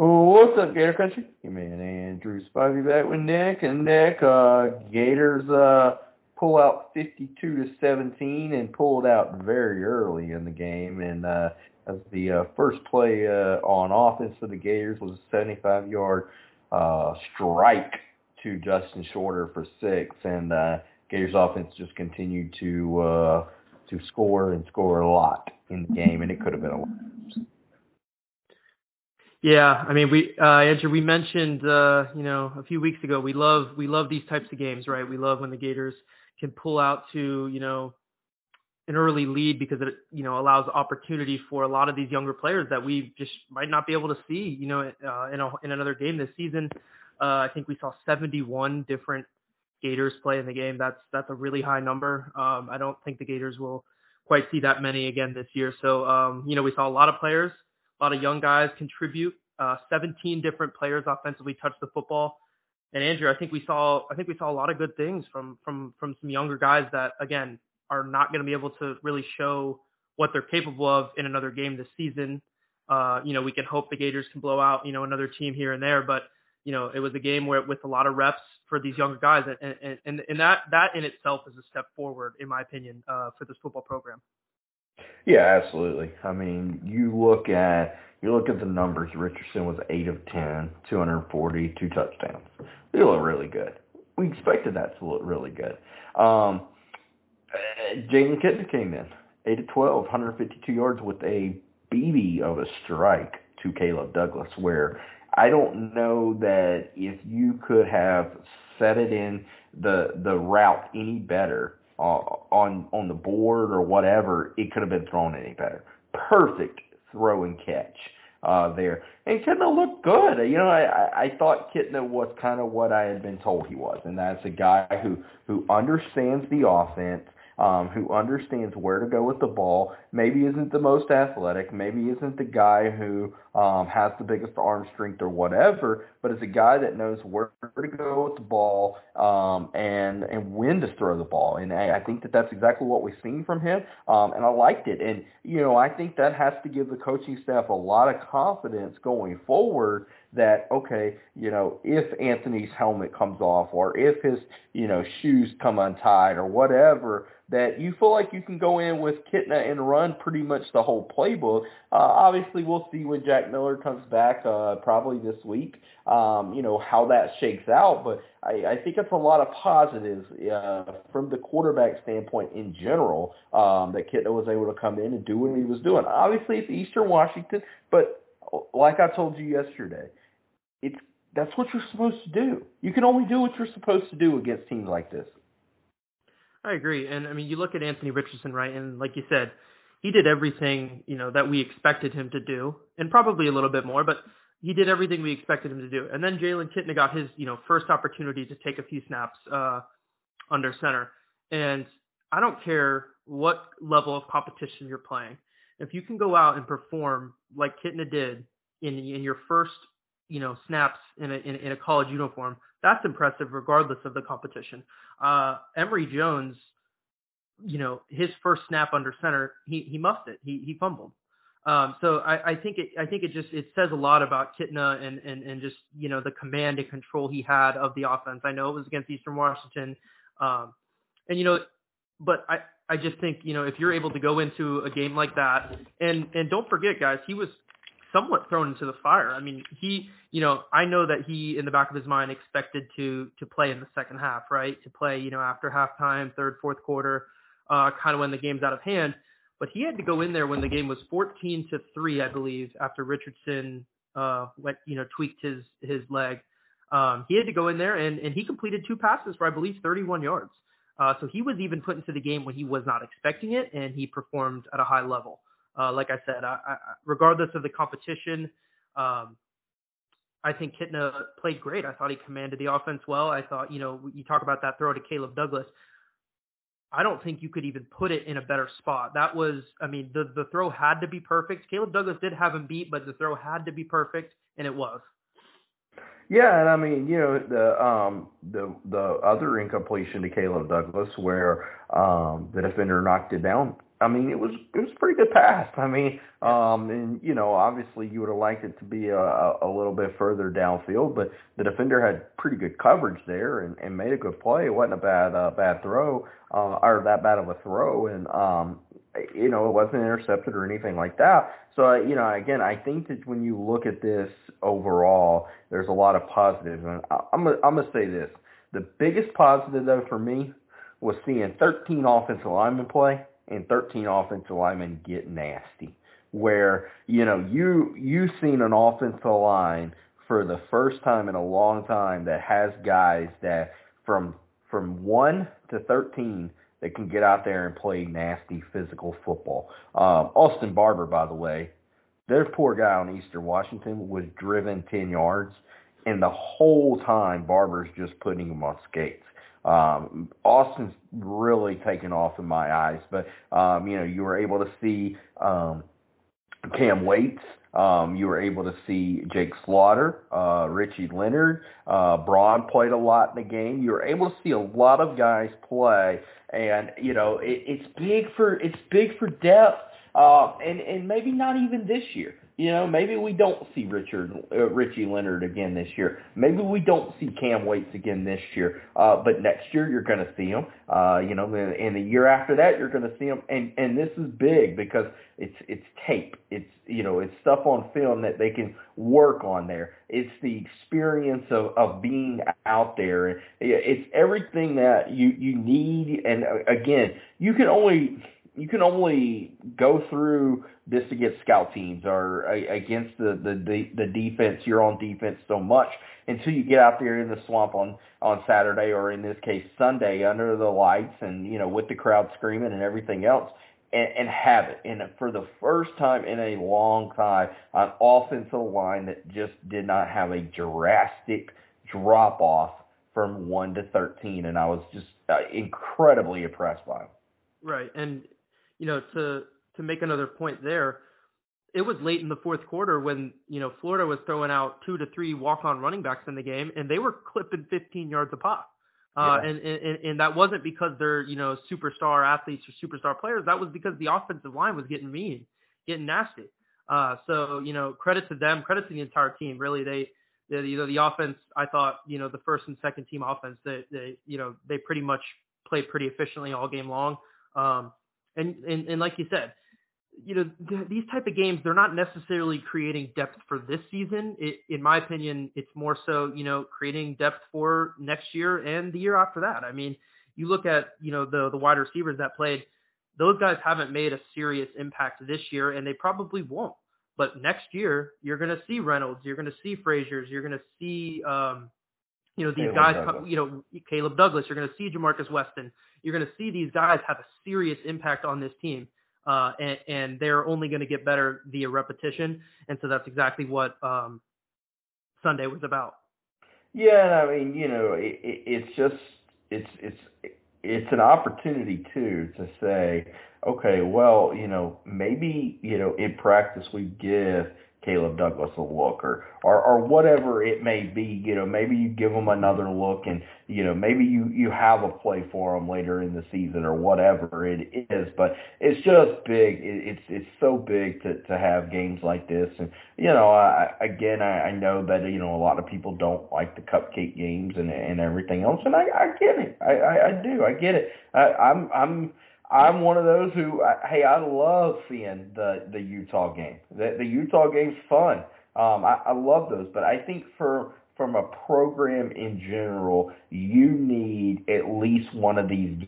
what's up, Gator Country? Your man Andrew Spivey back with Nick, and Nick, uh, Gators uh, pull out 52 to 17 and pulled out very early in the game, and uh, as the uh, first play uh, on offense for the Gators was a 75-yard uh, strike to Justin Shorter for six, and uh, Gators offense just continued to uh, to score and score a lot in the game, and it could have been a lot. Yeah, I mean, we, uh, Andrew, we mentioned, uh, you know, a few weeks ago, we love, we love these types of games, right? We love when the Gators can pull out to, you know, an early lead because it, you know, allows opportunity for a lot of these younger players that we just might not be able to see, you know, uh, in a, in another game this season. Uh, I think we saw 71 different Gators play in the game. That's, that's a really high number. Um, I don't think the Gators will quite see that many again this year. So, um, you know, we saw a lot of players a lot of young guys contribute. Uh, 17 different players offensively touch the football. And Andrew, I think we saw I think we saw a lot of good things from from from some younger guys that again are not going to be able to really show what they're capable of in another game this season. Uh, you know, we can hope the Gators can blow out you know another team here and there, but you know, it was a game where with a lot of reps for these younger guys, and and and that that in itself is a step forward, in my opinion, uh, for this football program. Yeah, absolutely. I mean, you look at you look at the numbers. Richardson was eight of 10, 240, two touchdowns. They look really good. We expected that to look really good. Um, uh, Jalen Kitna came in eight of 12, 152 yards with a BB of a strike to Caleb Douglas. Where I don't know that if you could have set it in the the route any better on on the board or whatever, it could have been thrown any better. Perfect throw and catch uh, there. And Kitna looked good. You know, I, I thought Kitna was kind of what I had been told he was, and that's a guy who who understands the offense um, who understands where to go with the ball. Maybe isn't the most athletic. Maybe isn't the guy who um, has the biggest arm strength or whatever, but is a guy that knows where to go with the ball um, and and when to throw the ball. And I, I think that that's exactly what we've seen from him, um, and I liked it. And you know, I think that has to give the coaching staff a lot of confidence going forward that okay, you know, if Anthony's helmet comes off or if his, you know, shoes come untied or whatever, that you feel like you can go in with Kitna and run pretty much the whole playbook. Uh, obviously, we'll see when Jack Miller comes back, uh, probably this week. Um, you know how that shakes out, but I, I think it's a lot of positives uh, from the quarterback standpoint in general um, that Kitna was able to come in and do what he was doing. Obviously, it's Eastern Washington, but like I told you yesterday, it's that's what you're supposed to do. You can only do what you're supposed to do against teams like this. I agree. And I mean, you look at Anthony Richardson, right? And like you said, he did everything, you know, that we expected him to do and probably a little bit more, but he did everything we expected him to do. And then Jalen Kitna got his, you know, first opportunity to take a few snaps, uh, under center. And I don't care what level of competition you're playing. If you can go out and perform like Kitna did in, in your first, you know, snaps in a, in, in a college uniform, that's impressive regardless of the competition. Uh, Emory Jones, you know, his first snap under center, he, he muffed it. He, he fumbled. Um, so I, I think it, I think it just, it says a lot about Kitna and, and, and just, you know, the command and control he had of the offense. I know it was against Eastern Washington. Um, and, you know, but I, I just think, you know, if you're able to go into a game like that and, and don't forget guys, he was somewhat thrown into the fire. I mean, he, you know, I know that he in the back of his mind expected to to play in the second half, right? To play, you know, after halftime, third, fourth quarter, uh, kind of when the game's out of hand. But he had to go in there when the game was 14 to three, I believe, after Richardson uh, went, you know, tweaked his his leg. Um, he had to go in there and and he completed two passes for I believe 31 yards. Uh, so he was even put into the game when he was not expecting it, and he performed at a high level. Uh, like I said, I, I, regardless of the competition, um, I think Kitna played great. I thought he commanded the offense well. I thought, you know, you talk about that throw to Caleb Douglas. I don't think you could even put it in a better spot. That was, I mean, the the throw had to be perfect. Caleb Douglas did have him beat, but the throw had to be perfect, and it was. Yeah, and I mean, you know, the um the the other incompletion to Caleb Douglas where um the defender knocked it down I mean, it was it was a pretty good pass. I mean, um, and you know, obviously you would have liked it to be a, a little bit further downfield, but the defender had pretty good coverage there and, and made a good play. It wasn't a bad uh, bad throw, uh, or that bad of a throw, and um, you know, it wasn't intercepted or anything like that. So, uh, you know, again, I think that when you look at this overall, there's a lot of positives, and I'm gonna, I'm gonna say this: the biggest positive though for me was seeing 13 offensive linemen play and 13 offensive linemen get nasty. Where you know you you've seen an offensive line for the first time in a long time that has guys that from from one to 13 that can get out there and play nasty physical football. Um, Austin Barber, by the way, their poor guy on Eastern Washington was driven 10 yards, and the whole time Barber's just putting him on skates. Um, Austin's really taken off in my eyes, but um, you know you were able to see um, Cam Waites. Um, you were able to see Jake Slaughter, uh, Richie Leonard, uh, Braun played a lot in the game. You were able to see a lot of guys play, and you know it, it's big for it's big for depth, uh, and and maybe not even this year. You know, maybe we don't see Richard uh, Richie Leonard again this year. Maybe we don't see Cam Waites again this year. Uh, but next year you're going to see him. Uh, you know, and the year after that you're going to see him. And and this is big because it's it's tape. It's you know it's stuff on film that they can work on there. It's the experience of of being out there. It's everything that you you need. And uh, again, you can only you can only go through this against scout teams or against the, the the defense. You're on defense so much until you get out there in the swamp on on Saturday or in this case Sunday under the lights and you know with the crowd screaming and everything else. And, and have it. And for the first time in a long time, an offensive line that just did not have a drastic drop off from one to thirteen, and I was just uh, incredibly impressed by them. Right, and you know, to to make another point there, it was late in the fourth quarter when you know Florida was throwing out two to three walk-on running backs in the game, and they were clipping 15 yards a pop. Uh, yeah. and, and and that wasn't because they're you know superstar athletes or superstar players. That was because the offensive line was getting mean, getting nasty. Uh, so you know, credit to them, credit to the entire team. Really, they, they you know the offense. I thought you know the first and second team offense. They, they you know they pretty much played pretty efficiently all game long. Um, and, and, and like you said, you know, th- these type of games, they're not necessarily creating depth for this season. It, in my opinion, it's more so, you know, creating depth for next year and the year after that. I mean, you look at, you know, the, the wide receivers that played, those guys haven't made a serious impact this year and they probably won't. But next year, you're going to see Reynolds, you're going to see Frazier's, you're going to see, um, you know, these Caleb guys, Douglas. you know, Caleb Douglas, you're going to see Ja'Markis Weston. You're going to see these guys have a serious impact on this team. Uh, and, and they're only going to get better via repetition. And so that's exactly what um, Sunday was about. Yeah, I mean, you know, it, it, it's just it's it's it's an opportunity too to say, okay, well, you know, maybe you know in practice we give Caleb Douglas a look or, or, or whatever it may be. You know, maybe you give them another look and, you know, maybe you, you have a play for them later in the season or whatever it is. But it's just big. It, it's, it's so big to, to have games like this. And, you know, I, again, I, I know that, you know, a lot of people don't like the cupcake games and, and everything else. And I, I get it. I, I, I do. I get it. I, I'm, I'm, I'm one of those who, hey, I love seeing the the Utah game. The, the Utah game's fun. Um, I, I love those, but I think for from a program in general, you need at least one of these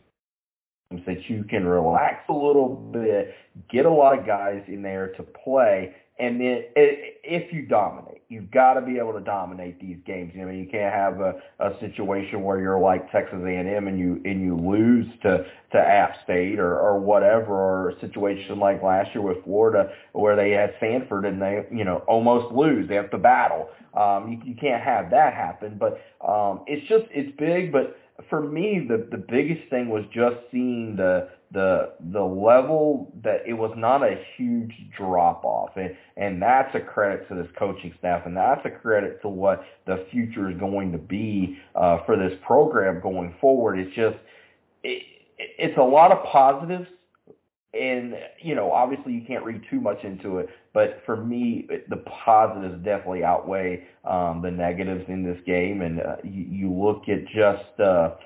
games that you can relax a little bit, get a lot of guys in there to play, and then if you dominate, you've got to be able to dominate these games. You know, you can't have a, a situation where you're like Texas A&M and you and you lose to to App State or or whatever, or a situation like last year with Florida where they had Samford and they you know almost lose. They have to battle. Um, you, you can't have that happen. But um, it's just it's big. But for me, the the biggest thing was just seeing the the the level that it was not a huge drop off and and that's a credit to this coaching staff and that's a credit to what the future is going to be uh, for this program going forward it's just it, it's a lot of positives and you know, obviously you can't read too much into it, but for me, the positives definitely outweigh um, the negatives in this game. And uh, you, you look at just, uh,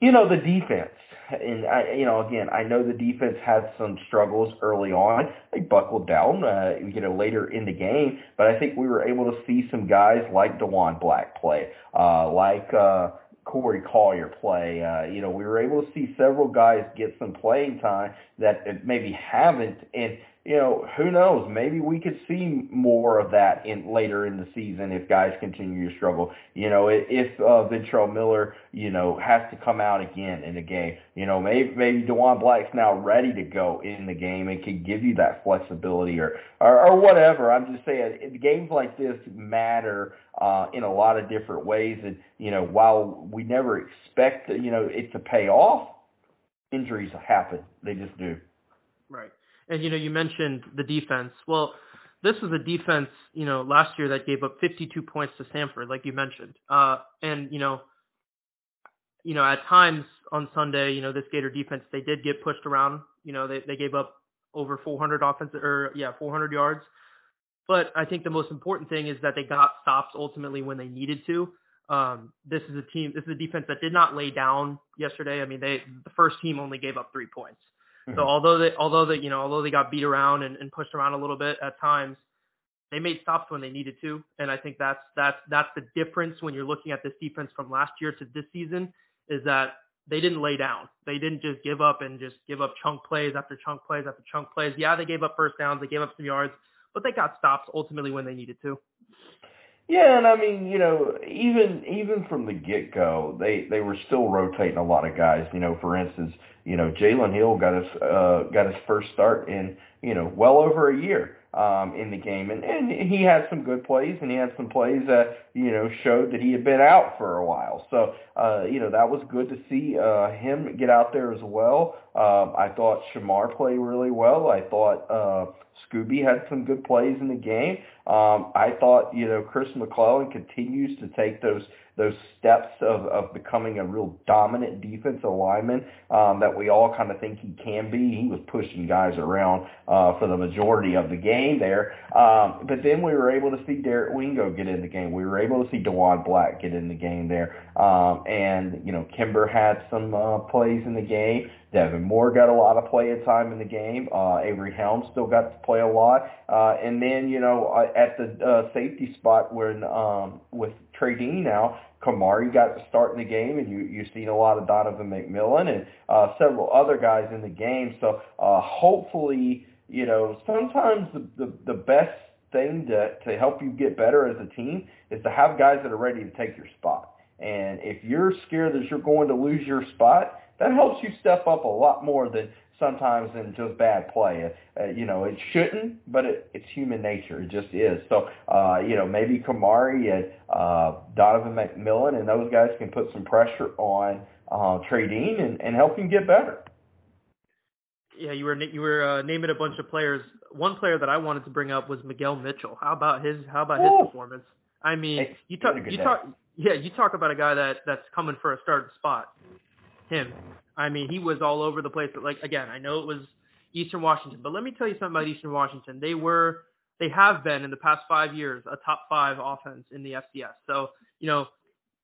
you know, the defense. And I, you know, again, I know the defense had some struggles early on. They buckled down, uh, you know, later in the game. But I think we were able to see some guys like Diwun Black play, uh, like. Uh, Corey Collier play. Uh, you know, we were able to see several guys get some playing time that maybe haven't. And you know, who knows? Maybe we could see more of that in later in the season if guys continue to struggle. You know, if uh, Ventrell Miller, you know, has to come out again in the game. You know, maybe maybe Diwun Black's now ready to go in the game and can give you that flexibility or or, or whatever. I'm just saying, games like this matter uh, in a lot of different ways. And you know, while we never expect you know it to pay off, injuries happen. They just do. Right. And you know, you mentioned the defense. Well, this was a defense, you know, last year that gave up 52 points to Samford, like you mentioned. Uh, and you know, you know, at times on Sunday, you know, this Gator defense they did get pushed around. You know, they they gave up over 400 offensive or yeah, 400 yards. But I think the most important thing is that they got stops ultimately when they needed to. Um, this is a team. This is a defense that did not lay down yesterday. I mean, they the first team only gave up three points. Mm-hmm. So although they although they you know although they got beat around and, and pushed around a little bit at times, they made stops when they needed to, and I think that's that's that's the difference when you're looking at this defense from last year to this season is that they didn't lay down. They didn't just give up and just give up chunk plays after chunk plays after chunk plays. Yeah, they gave up first downs, they gave up some yards, but they got stops ultimately when they needed to. Yeah, and I mean, you know, even even from the get go, they they were still rotating a lot of guys. You know, for instance, you know, Jaydon Hill got his uh, got his first start in you know well over a year um, in the game, and and he had some good plays, and he had some plays that you know showed that he had been out for a while. So uh, you know that was good to see uh, him get out there as well. Um, I thought Shamar played really well. I thought uh, Scooby had some good plays in the game. Um, I thought you know Chris McClellan continues to take those those steps of, of becoming a real dominant defensive lineman um, that we all kind of think he can be. He was pushing guys around uh, for the majority of the game there. Um, but then we were able to see Derek Wingo get in the game. We were able to see Diwun Black get in the game there. Um, and, you know, Kimber had some uh, plays in the game. Devin Moore got a lot of playing time in the game. Uh, Avery Helms still got to play a lot. Uh, and then, you know, uh, at the uh, safety spot when um, with Trey Dean now, Kamari got to start in the game, and you, you've seen a lot of Donovan McMillon and uh, several other guys in the game. So uh, hopefully, you know, sometimes the, the, the best thing to, to help you get better as a team is to have guys that are ready to take your spot. And if you're scared that you're going to lose your spot, that helps you step up a lot more than sometimes in just bad play. Uh, you know, it shouldn't, but it, it's human nature. It just is. So, uh, you know, maybe Kamari and uh, Donovan McMillon and those guys can put some pressure on uh, Trey Dean and, and help him get better. Yeah, you were you were uh, naming a bunch of players. One player that I wanted to bring up was Miguel Mitchell. How about his How about his performance? I mean, hey, you talk you day. talk yeah you talk about a guy that that's coming for a starting spot him. I mean, he was all over the place. But like again, I know it was Eastern Washington, but let me tell you something about Eastern Washington. They were, they have been in the past five years a top five offense in the FCS. So you know,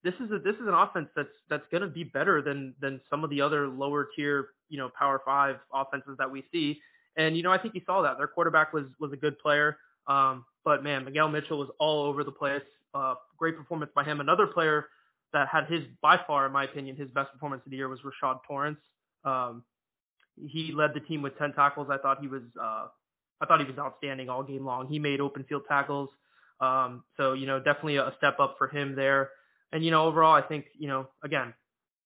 this is a, this is an offense that's that's going to be better than than some of the other lower tier you know Power Five offenses that we see. And you know, I think you saw that their quarterback was was a good player. Um, but man, Miguel Mitchell was all over the place. Uh, great performance by him. Another player that had his, by far, in my opinion, his best performance of the year was Rashad Torrence. Um, he led the team with 10 tackles. I thought he was, uh, I thought he was outstanding all game long. He made open field tackles. Um, so, you know, definitely a step up for him there. And, you know, overall, I think, you know, again,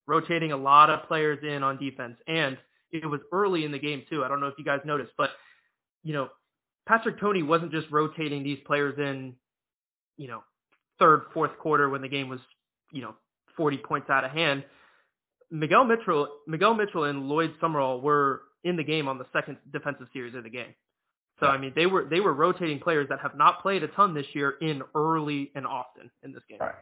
rotating a lot of players in on defense. And it was early in the game, too. I don't know if you guys noticed, but, you know, Patrick Toney wasn't just rotating these players in, you know, third, fourth quarter when the game was you know, 40 points out of hand. Miguel Mitchell, Miguel Mitchell and Lloyd Summerall were in the game on the second defensive series of the game. So I mean, they were they were rotating players that have not played a ton this year in early and often in this game. Right.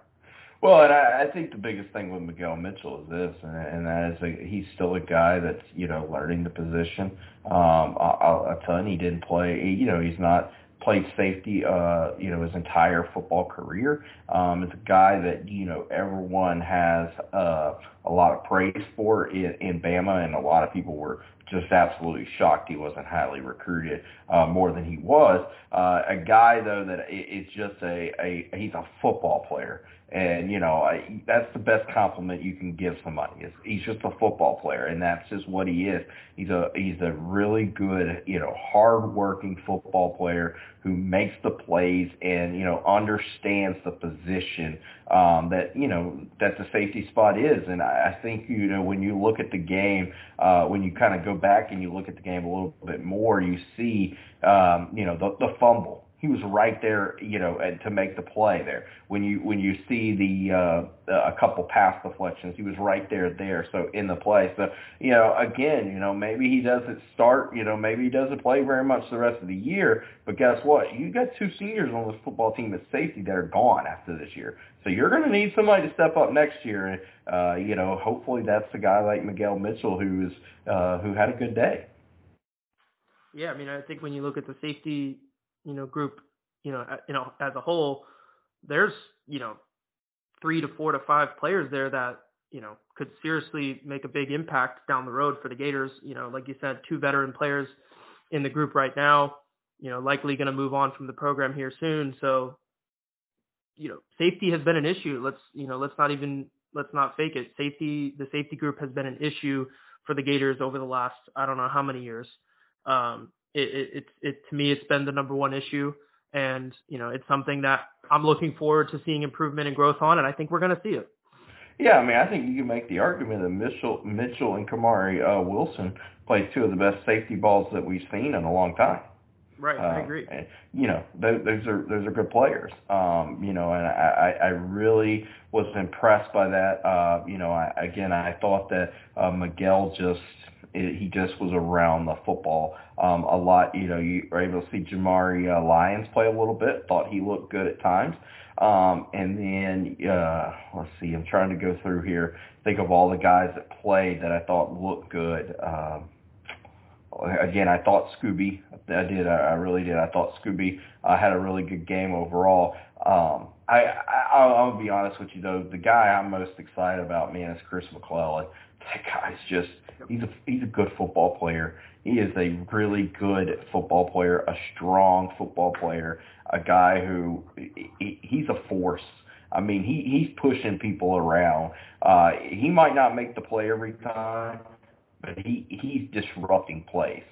Well, and I, I think the biggest thing with Miguel Mitchell is this, and, and that is a, he's still a guy that's you know learning the position um, a, a ton. He didn't play, you know, he's not played safety, uh, you know, his entire football career. Um, it's a guy that you know everyone has uh, a lot of praise for in, in Bama, and a lot of people were just absolutely shocked he wasn't highly recruited uh, more than he was. Uh, a guy though that is just a, a he's a football player. And you know I, that's the best compliment you can give somebody. Is he's just a football player, and that's just what he is. He's a he's a really good, you know, hard-working football player who makes the plays and you know understands the position um, that you know that the safety spot is. And I, I think you know when you look at the game, uh, when you kind of go back and you look at the game a little bit more, you see um, you know the, the fumble he was right there, you know, and to make the play there. When you when you see the uh, a couple pass deflections, he was right there there. So in the play, so you know, again, you know, maybe he doesn't start, you know, maybe he doesn't play very much the rest of the year. But guess what? You got two seniors on this football team at safety that are gone after this year. So you're going to need somebody to step up next year, and uh, you know, hopefully that's a guy like Miguel Mitchell who's uh, who had a good day. Yeah, I mean, I think when you look at the safety you know, group, you know, you know, as a whole, there's, you know, three to four to five players there that, you know, could seriously make a big impact down the road for the Gators. You know, like you said, two veteran players in the group right now, you know, likely going to move on from the program here soon. So, you know, safety has been an issue. Let's, you know, let's not even, let's not fake it. Safety, the safety group has been an issue for the Gators over the last, I don't know how many years. Um, it, it, it, to me, it's been the number one issue. And, you know, it's something that I'm looking forward to seeing improvement and growth on, and I think we're going to see it. Yeah, I mean, I think you can make the argument that Mitchell, Mitchell and Kamari uh, Wilson played two of the best safety balls that we've seen in a long time. Right, uh, I agree. And, you know, those, those are those are good players. Um, you know, and I, I really was impressed by that. Uh, you know, I, again, I thought that uh, Miguel just it, he just was around the football um, a lot. You know, you were able to see Jamari uh, Lyons play a little bit. Thought he looked good at times. Um, and then uh, let's see, I'm trying to go through here. Think of all the guys that played that I thought looked good. Um, again, I thought Scooby. I did. I really did. I thought Scooby uh, had a really good game overall. Um, I, I I'll, I'll be honest with you though. The guy I'm most excited about, man, is Chris McClellan. That guy's just he's a he's a good football player. He is a really good football player, a strong football player, a guy who he, he's a force. I mean, he he's pushing people around. Uh, he might not make the play every time, but he he's disrupting plays.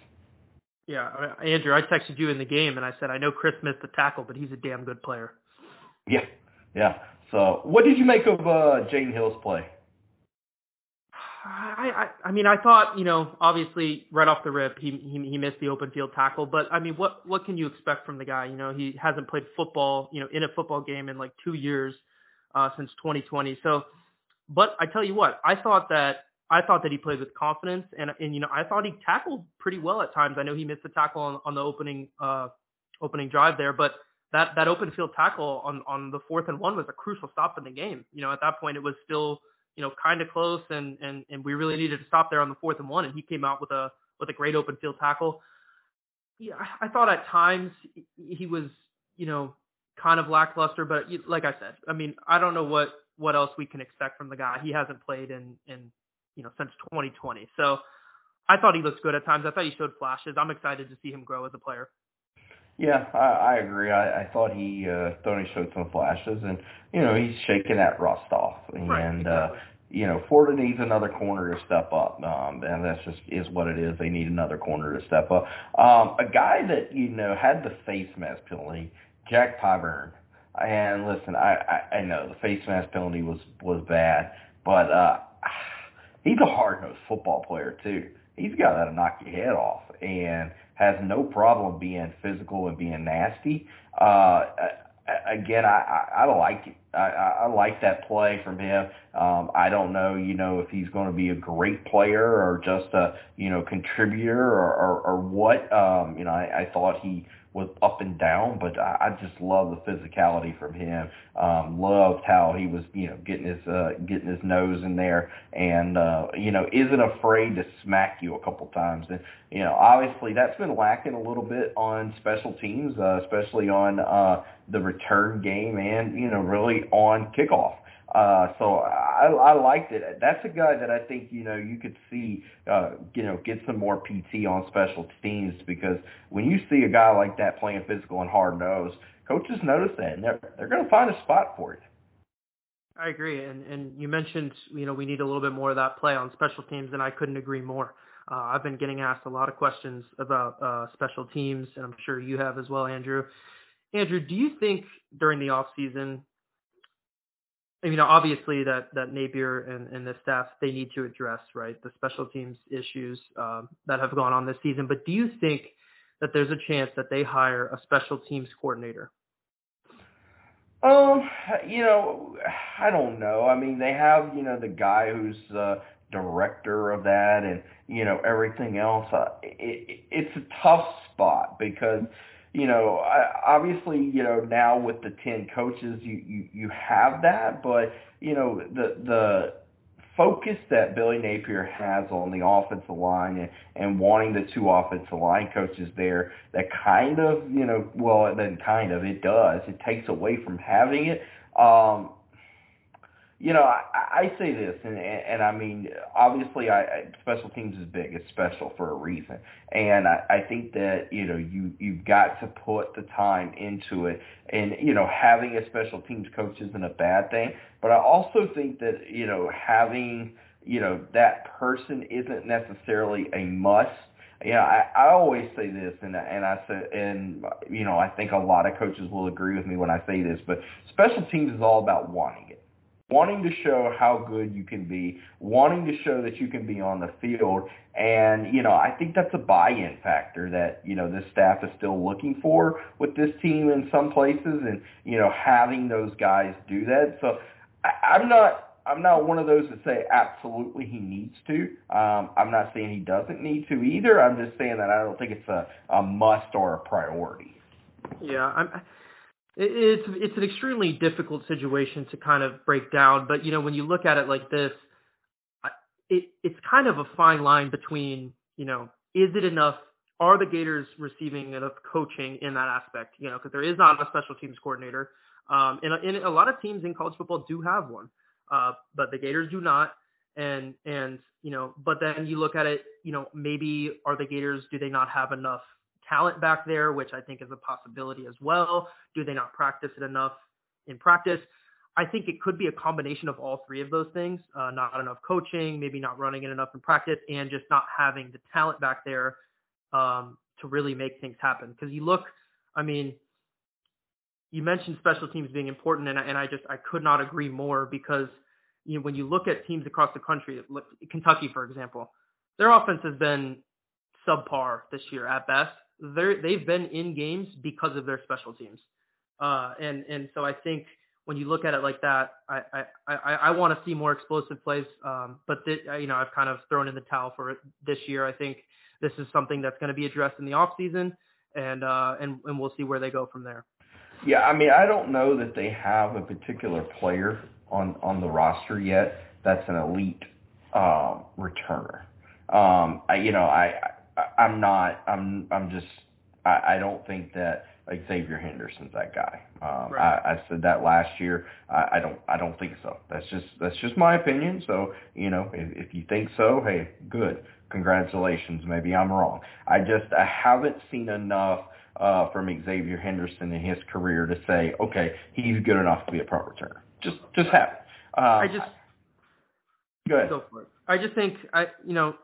Yeah, Andrew, I texted you in the game and I said I know Chris missed the tackle, but he's a damn good player. Yeah, yeah. So, what did you make of uh, Jaydon Hill's play? I, I I mean I thought you know obviously right off the rip he, he he missed the open field tackle but I mean what what can you expect from the guy you know he hasn't played football you know in a football game in like two years uh, since 2020 so but I tell you what I thought that I thought that he played with confidence and and you know I thought he tackled pretty well at times I know he missed the tackle on, on the opening uh opening drive there but that that open field tackle on on the fourth and one was a crucial stop in the game you know at that point it was still you know, kind of close, and and and we really needed to stop there on the fourth and one, and he came out with a with a great open field tackle. Yeah, I thought at times he was, you know, kind of lackluster, but like I said, I mean, I don't know what what else we can expect from the guy. He hasn't played in in you know since 2020, so I thought he looked good at times. I thought he showed flashes. I'm excited to see him grow as a player. Yeah, I, I agree. I, I thought he uh, thought he showed some flashes, and you know he's shaking that rust off, and right, uh, exactly. uh, you know Florida needs another corner to step up, um, and that's just is what it is. They need another corner to step up. Um, a guy that you know had the face mask penalty, Jack Pyburn. And listen, I, I I know the face mask penalty was was bad, but uh, he's a hard nosed football player too. He's got to knock your head off, and has no problem being physical and being nasty. Uh, again, I, I, I like it. I, I like that play from him. Um, I don't know, you know, if he's going to be a great player or just a, you know, contributor or, or, or what. Um, you know, I, I thought he was up and down, but I, I just love the physicality from him. Um, loved how he was, you know, getting his uh, getting his nose in there, and uh, you know, isn't afraid to smack you a couple times. And you know, obviously that's been lacking a little bit on special teams, uh, especially on uh, the return game, and you know, really on kickoff. Uh, so I, I liked it. That's a guy that I think you know you could see, uh, you know, get some more PT on special teams because when you see a guy like that playing physical and hard nose, coaches notice that and they're they're going to find a spot for you. I agree, and and you mentioned you know we need a little bit more of that play on special teams, and I couldn't agree more. Uh, I've been getting asked a lot of questions about uh, special teams, and I'm sure you have as well, Andrew. Andrew, do you think during the off season you know, obviously that, that Napier and, and the staff, they need to address, right, the special teams issues um, that have gone on this season. But do you think that there's a chance that they hire a special teams coordinator? Um, you know, I don't know. I mean, they have, you know, the guy who's uh, director of that and, you know, everything else. Uh, it, it's a tough spot because – you know, obviously, you know, now with the 10 coaches, you, you, you have that, but, you know, the, the focus that Billy Napier has on the offensive line and, and wanting the two offensive line coaches there, that kind of, you know, well, then kind of, it does. It takes away from having it. Um, you know, I, I say this, and, and, I mean, obviously, I, I special teams is big. It's special for a reason, and I, I think that you know you you've got to put the time into it, and you know, having a special teams coach isn't a bad thing, but I also think that you know having you know that person isn't necessarily a must. You know, I, I always say this, and and I say, and you know, I think a lot of coaches will agree with me when I say this, but special teams is all about wanting it wanting to show how good you can be, wanting to show that you can be on the field. And, you know, I think that's a buy-in factor that, you know, this staff is still looking for with this team in some places and, you know, having those guys do that. So I, I'm not I'm not one of those that say absolutely he needs to. Um, I'm not saying he doesn't need to either. I'm just saying that I don't think it's a, a must or a priority. Yeah, I'm it's it's an extremely difficult situation to kind of break down. But you know, when you look at it like this, it it's kind of a fine line between you know, is it enough? Are the Gators receiving enough coaching in that aspect? You know, because there is not a special teams coordinator. Um, and, and a lot of teams in college football do have one, uh, but the Gators do not. And and you know, but then you look at it, you know, maybe are the Gators do they not have enough talent back there, which I think is a possibility as well. Do they not practice it enough in practice? I think it could be a combination of all three of those things. Uh, not enough coaching, maybe not running it enough in practice, and just not having the talent back there um, to really make things happen. Because you look, I mean, you mentioned special teams being important, and I, and I just I could not agree more because you know when you look at teams across the country, Kentucky for example, their offense has been subpar this year at best they're they've been in games because of their special teams. Uh, and and so I think when you look at it like that, I I I, I want to see more explosive plays. Um, but th- you know I've kind of thrown in the towel for it this year. I think this is something that's going to be addressed in the off season, and uh, and and we'll see where they go from there. Yeah, I mean I don't know that they have a particular player on on the roster yet that's an elite um, returner. Um, I, you know I, I'm not. I'm. I'm just. I, I don't think that like Xavier Henderson's that guy. Um, right. I, I said that last year. I, I don't. I don't think so. That's just. That's just my opinion. So you know, if, if you think so, hey, good. Congratulations. Maybe I'm wrong. I just. I haven't seen enough uh, from Xavier Henderson in his career to say, okay, he's good enough to be a pro returner. Just. Just haven't. Um, I just. Go ahead. Go for it. I just think I. You know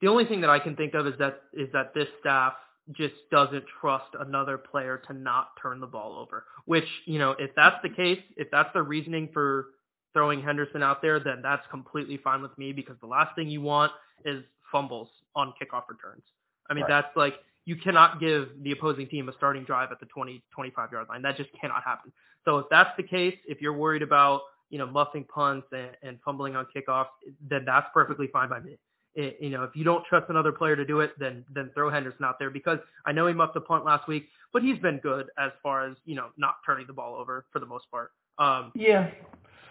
the only thing that I can think of is that is that this staff just doesn't trust another player to not turn the ball over. Which, you know, if that's the case, if that's the reasoning for throwing Henderson out there, then that's completely fine with me because the last thing you want is fumbles on kickoff returns. I mean, right. that's like you cannot give the opposing team a starting drive at the 20, 25 yard line. That just cannot happen. So if that's the case, if you're worried about, you know, muffing punts and, and fumbling on kickoffs, then that's perfectly fine by me it, you know, if you don't trust another player to do it, then then throw Henderson out there because I know he muffed a punt last week, but he's been good as far as you know not turning the ball over for the most part. Um, yeah.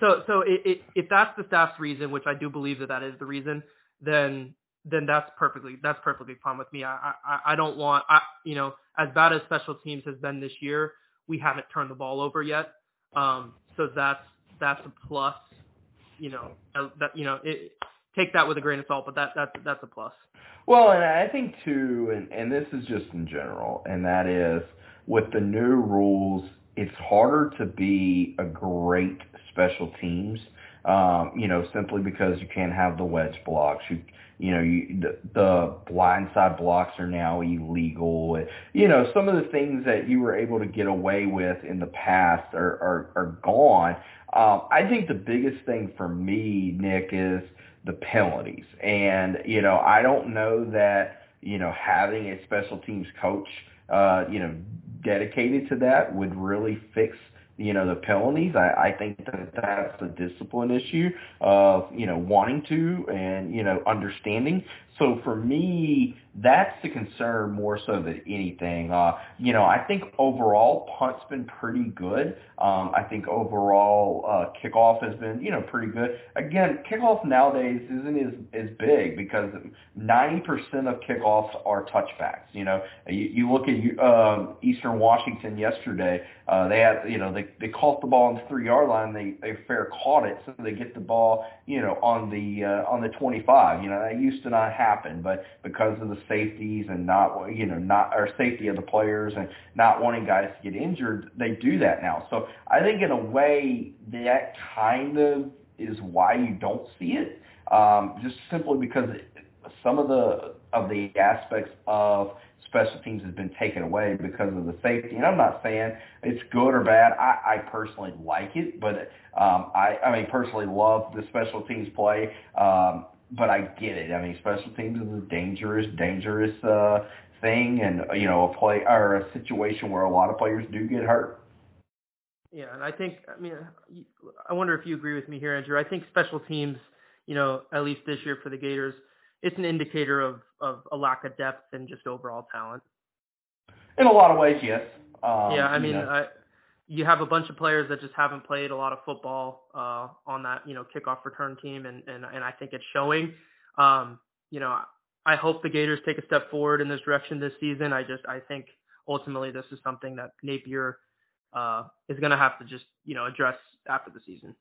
So so it, it, if that's the staff's reason, which I do believe that that is the reason, then then that's perfectly that's perfectly fine with me. I I, I don't want I you know as bad as special teams has been this year, we haven't turned the ball over yet. Um, so that's that's a plus. You know that you know it, take that with a grain of salt, but that that's that's a plus. Well, and I think too, and and this is just in general, and that is with the new rules, it's harder to be a great special teams. Um, you know, simply because you can't have the wedge blocks. You you know, you, the, the blindside blocks are now illegal. You know, some of the things that you were able to get away with in the past are are, are gone. Um, I think the biggest thing for me, Nick, is the penalties. And, you know, I don't know that, you know, having a special teams coach, uh, you know, dedicated to that would really fix you know the penalties. I, I think that that's a discipline issue of you know wanting to and you know understanding. So for me, that's the concern more so than anything. Uh, you know, I think overall punt's been pretty good. Um, I think overall uh, kickoff has been you know pretty good. Again, kickoff nowadays isn't as as big because 90% of kickoffs are touchbacks. You know, you, you look at uh, Eastern Washington yesterday. Uh, they had you know they they caught the ball on the three yard line. They they fair caught it, so they get the ball you know on the uh, on the 25. You know that used to not happen, but because of the safeties and not you know not or safety of the players and not wanting guys to get injured, they do that now. So I think in a way that kind of is why you don't see it, um, just simply because some of the of the aspects of special teams has been taken away because of the safety. And I'm not saying it's good or bad. I, I personally like it, but um, I, I mean personally love the special teams play. Um, but I get it. I mean, special teams is a dangerous, dangerous uh, thing, and you know, a play or a situation where a lot of players do get hurt. Yeah, and I think, I mean, I wonder if you agree with me here, Andrew. I think special teams, you know, at least this year for the Gators, it's an indicator of of a lack of depth and just overall talent. In a lot of ways, yes. Um, yeah, I mean, you, know. I, you have a bunch of players that just haven't played a lot of football uh, on that, you know, kickoff return team, and and and I think it's showing. Um, you know, I hope the Gators take a step forward in this direction this season. I just I think ultimately this is something that Napier uh, is going to have to just you know address after the season.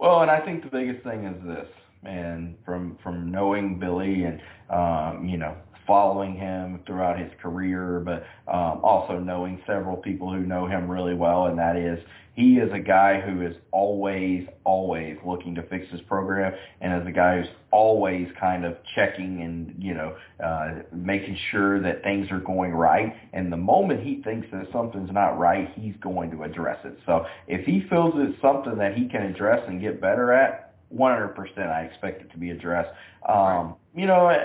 Well, and I think the biggest thing is this, and from from knowing Billy and um, you know following him throughout his career, but um, also knowing several people who know him really well, and that is he is a guy who is always, always looking to fix his program, and is a guy who's always kind of checking and you know uh, making sure that things are going right. And the moment he thinks that something's not right, he's going to address it. So if he feels it's something that he can address and get better at, 100% I expect it to be addressed. Um, you know, I,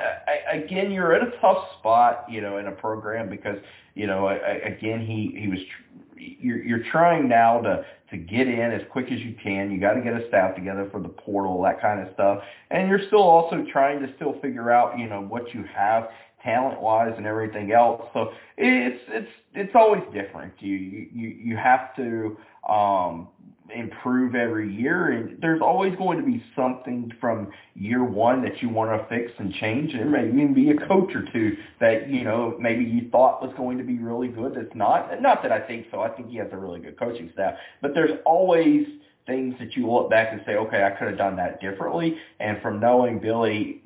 I, again, you're at a tough spot, you know, in a program because, you know, I, again, he, he was, tr- you're, you're trying now to, to get in as quick as you can. You got to get a staff together for the portal, that kind of stuff. And you're still also trying to still figure out, you know, what you have talent wise and everything else. So it's, it's, it's always different. You, you, you have to, um, improve every year and there's always going to be something from year one that you want to fix and change and there may even be a coach or two that you know maybe you thought was going to be really good that's not. Not that I think so I think he has a really good coaching staff but there's always things that you look back and say okay I could have done that differently and from knowing Billy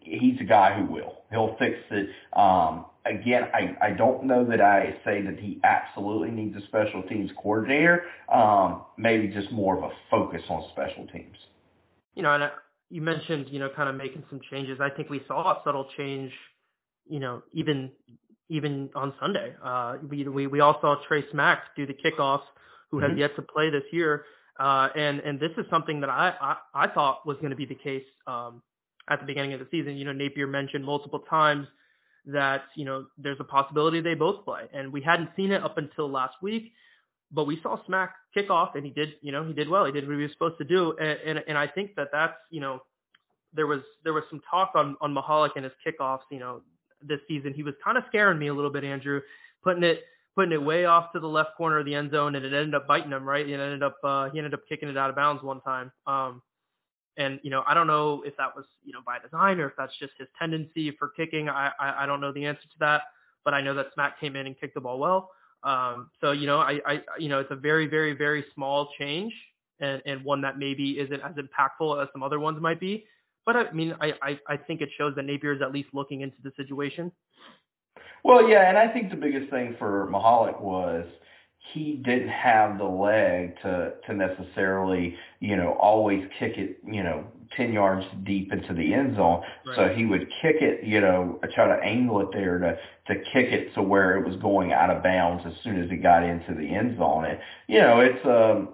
he's a guy who will. He'll fix it um again, I, I don't know that I say that he absolutely needs a special teams coordinator. Um, maybe just more of a focus on special teams. You know, and uh, you mentioned, you know, kind of making some changes. I think we saw a subtle change, you know, even even on Sunday. Uh, we, we, we all saw Trey Smack do the kickoffs, who mm-hmm. has yet to play this year. Uh, and, and this is something that I, I, I thought was going to be the case um, at the beginning of the season. You know, Napier mentioned multiple times – that, you know, there's a possibility they both play. And we hadn't seen it up until last week, but we saw Smack kick off and he did, you know, he did well. He did what he was supposed to do. And, and, and I think that that's, you know, there was there was some talk on on Mihalek and his kickoffs. You know, this season he was kind of scaring me a little bit, Andrew, putting it putting it way off to the left corner of the end zone, and it ended up biting him. Right, it ended up uh, he ended up kicking it out of bounds one time. Um, and you know, I don't know if that was you know by design or if that's just his tendency for kicking. I I, I don't know the answer to that, but I know that Smack came in and kicked the ball well. Um, so you know, I, I you know, it's a very very very small change, and and one that maybe isn't as impactful as some other ones might be. But I mean, I I, I think it shows that Napier is at least looking into the situation. Well, yeah, and I think the biggest thing for Mihalek was he didn't have the leg to to necessarily, you know, always kick it, you know, 10 yards deep into the end zone. Right. So he would kick it, you know, try to angle it there to to kick it to where it was going out of bounds as soon as he got into the end zone. And you know, it's um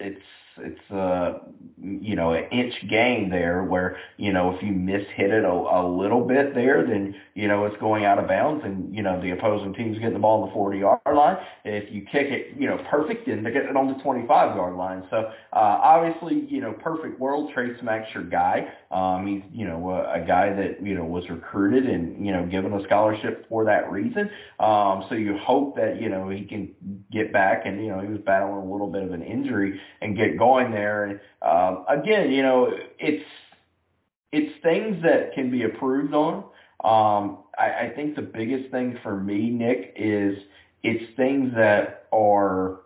it's it's uh you know an inch game there where you know if you miss hit it a, a little bit there then you know it's going out of bounds and you know the opposing team's getting the ball on the 40 yard line if you kick it you know perfect then they get it on the 25 yard line so uh obviously you know perfect world Trey Smack's your guy um he's you know a, a guy that you know was recruited and you know given a scholarship for that reason um so you hope that you know he can get back and you know he was battling a little bit of an injury and get going going there. And um, again, you know, it's it's things that can be improved on. Um, I, I think the biggest thing for me, Nick, is it's things that are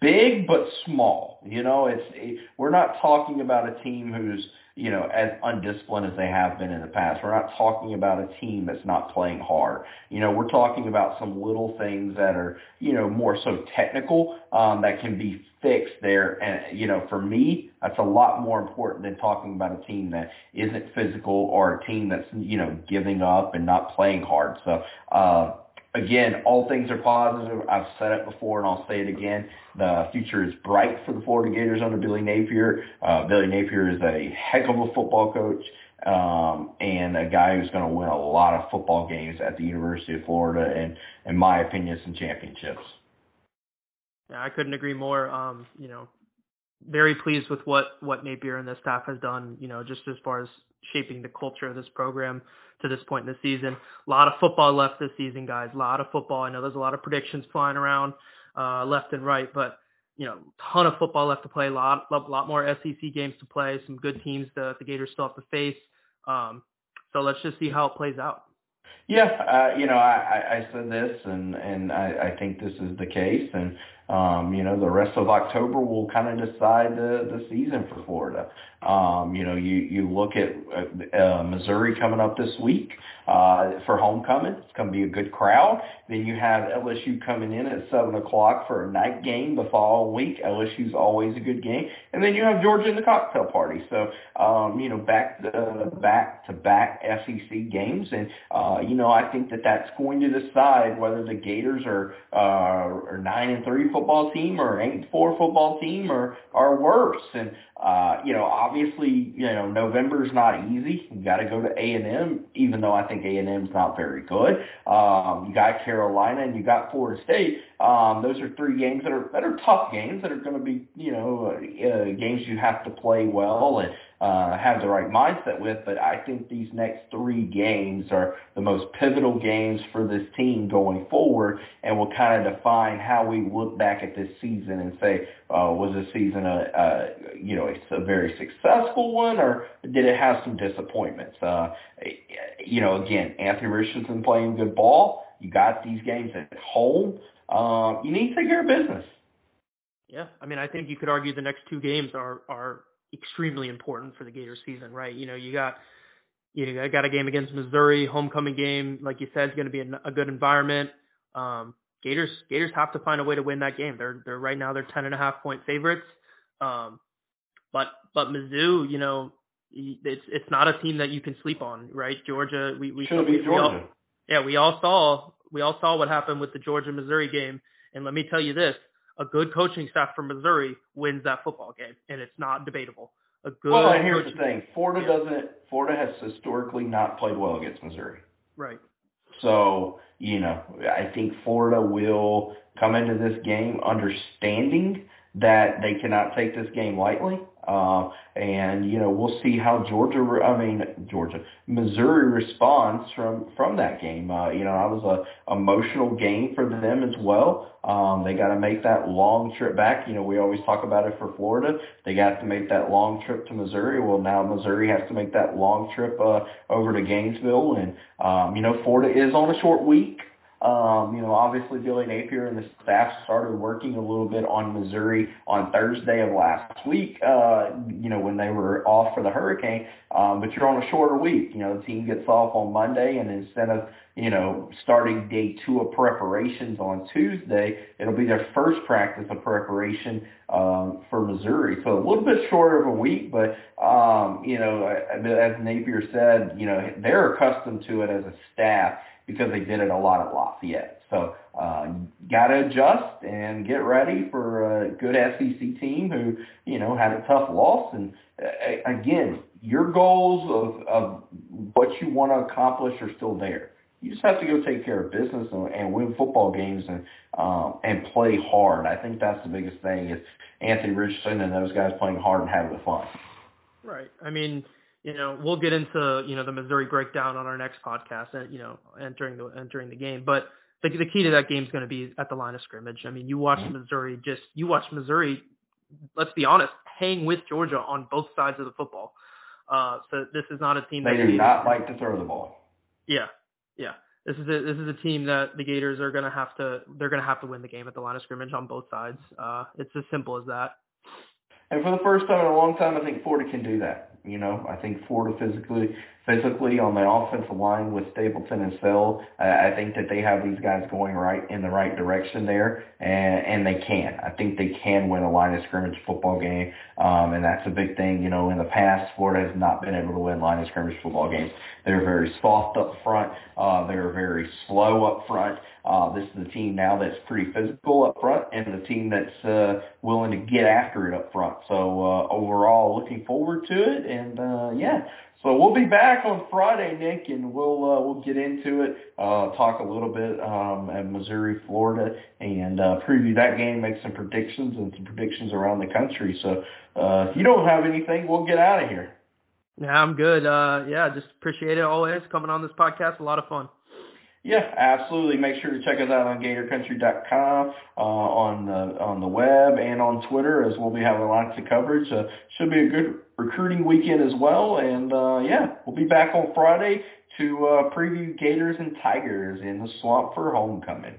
big but small. You know, it's it, we're not talking about a team who's you know, as undisciplined as they have been in the past. We're not talking about a team that's not playing hard. You know, we're talking about some little things that are, you know, more so technical um, that can be fixed there. And, you know, for me, that's a lot more important than talking about a team that isn't physical or a team that's, you know, giving up and not playing hard. So, uh, again, all things are positive. I've said it before and I'll say it again. The future is bright for the Florida Gators under Billy Napier. Uh, Billy Napier is a heck of a football coach um, and a guy who's going to win a lot of football games at the University of Florida and, in my opinion, some championships. Yeah, I couldn't agree more. Um, you know, very pleased with what what Napier and the staff has done. You know, just as far as shaping the culture of this program to this point in the season. A lot of football left this season, guys. A lot of football. I know there's a lot of predictions flying around uh, left and right, but you know, ton of football left to play. A lot, a lot more SEC games to play. Some good teams the the Gators still have to face. Um, so let's just see how it plays out. Yeah, uh, you know, I, I said this, and and I, I think this is the case, and um, you know, the rest of October will kind of decide the the season for Florida. Um, you know, you you look at uh, Missouri coming up this week uh, for homecoming. It's going to be a good crowd. Then you have LSU coming in at seven o'clock for a night game the following week. LSU's always a good game, and then you have Georgia in the cocktail party. So, um, you know, back to, back to back SEC games, and uh, you know, I think that that's going to decide whether the Gators are uh, are nine and three football team or eight and four football team or are worse. And uh, you know, obviously, you know, November's not easy. You got to go to A and M, even though I think A and M's not very good. Um, you got Carolina and you got Florida State. Um, those are three games that are that are tough games that are going to be, you know, uh, games you have to play well and uh, have the right mindset with. But I think these next three games are the most pivotal games for this team going forward, and will kind of define how we look back at this season and say, uh, was this season a, a you know a, a very successful one, or did it have some disappointments? Uh, you know, again, Anthony Richardson playing good ball. You got these games at home. Uh, you need to take care of business. Yeah, I mean, I think you could argue the next two games are are extremely important for the Gators season, right? You know, you got you know, got a game against Missouri, homecoming game, like you said, is going to be a, a good environment. Um, Gators Gators have to find a way to win that game. They're they're right now they're ten and a half point favorites. Um, but but Mizzou, you know, it's it's not a team that you can sleep on, right? Georgia, we we, Should we, Georgia. all, yeah, we all saw we all saw what happened with the Georgia Missouri game, and let me tell you this: a good coaching staff from Missouri wins that football game, and it's not debatable. A good well, and here's the thing: Florida yeah. doesn't. Florida has historically not played well against Missouri. Right. So you know, I think Florida will come into this game understanding that they cannot take this game lightly. Uh, and you know we'll see how Georgia, I mean Georgia, Missouri responds from from that game. Uh, you know, that was a emotional game for them as well. Um, they got to make that long trip back. You know, we always talk about it for Florida. They got to make that long trip to Missouri. Well, now Missouri has to make that long trip uh, over to Gainesville, and um, you know Florida is on a short week. Um, you know, obviously Billy Napier and the staff started working a little bit on Missouri on Thursday of last week, uh, you know, when they were off for the hurricane. Um, but you're on a shorter week. You know, the team gets off on Monday and instead of, you know, starting day two of preparations on Tuesday, it'll be their first practice of preparation um, for Missouri. So a little bit shorter of a week, but, um, you know, as Napier said, you know, they're accustomed to it as a staff because they did it a lot at Lafayette. So uh, got to adjust and get ready for a good SEC team who, you know, had a tough loss. And uh, again, your goals of, of what you want to accomplish are still there. You just have to go take care of business and, and win football games and um, and play hard. I think that's the biggest thing is Anthony Richardson and those guys playing hard and having the fun. Right. I mean, you know, we'll get into you know the Missouri breakdown on our next podcast, and you know, entering the entering the game. But the the key to that game is going to be at the line of scrimmage. I mean, you watch. Missouri just you watch Missouri. Let's be honest, hang with Georgia on both sides of the football. Uh, so this is not a team they that do not like to throw the ball. Yeah, yeah. This is a this is a team that the Gators are going to have to they're going to have to win the game at the line of scrimmage on both sides. Uh, it's as simple as that. And for the first time in a long time, I think Florida can do that. You know, I think Florida physically physically on the offensive line with Stapleton and Sale. I think that they have these guys going right in the right direction there, and, and they can. I think they can win a line of scrimmage football game, um, and that's a big thing. You know, in the past, Florida has not been able to win line of scrimmage football games. They're very soft up front. Uh, they're very slow up front. Uh, this is a team now that's pretty physical up front, and the team that's uh, willing to get after it up front. So uh, overall, looking forward to it, and uh, yeah, so we'll be back on Friday, Nick, and we'll uh, we'll get into it, uh, talk a little bit um, at Missouri, Florida, and uh, preview that game, make some predictions and some predictions around the country. So uh, if you don't have anything, we'll get out of here. Yeah, I'm good. Uh, yeah, just appreciate it always coming on this podcast. A lot of fun. Yeah, absolutely. Make sure to check us out on GatorCountry.com, uh, on the on the web and on Twitter, as we'll be having lots of coverage. Uh, should be a good recruiting weekend as well. And uh, yeah, we'll be back on Friday to uh, preview Gators and Tigers in the swamp for homecoming.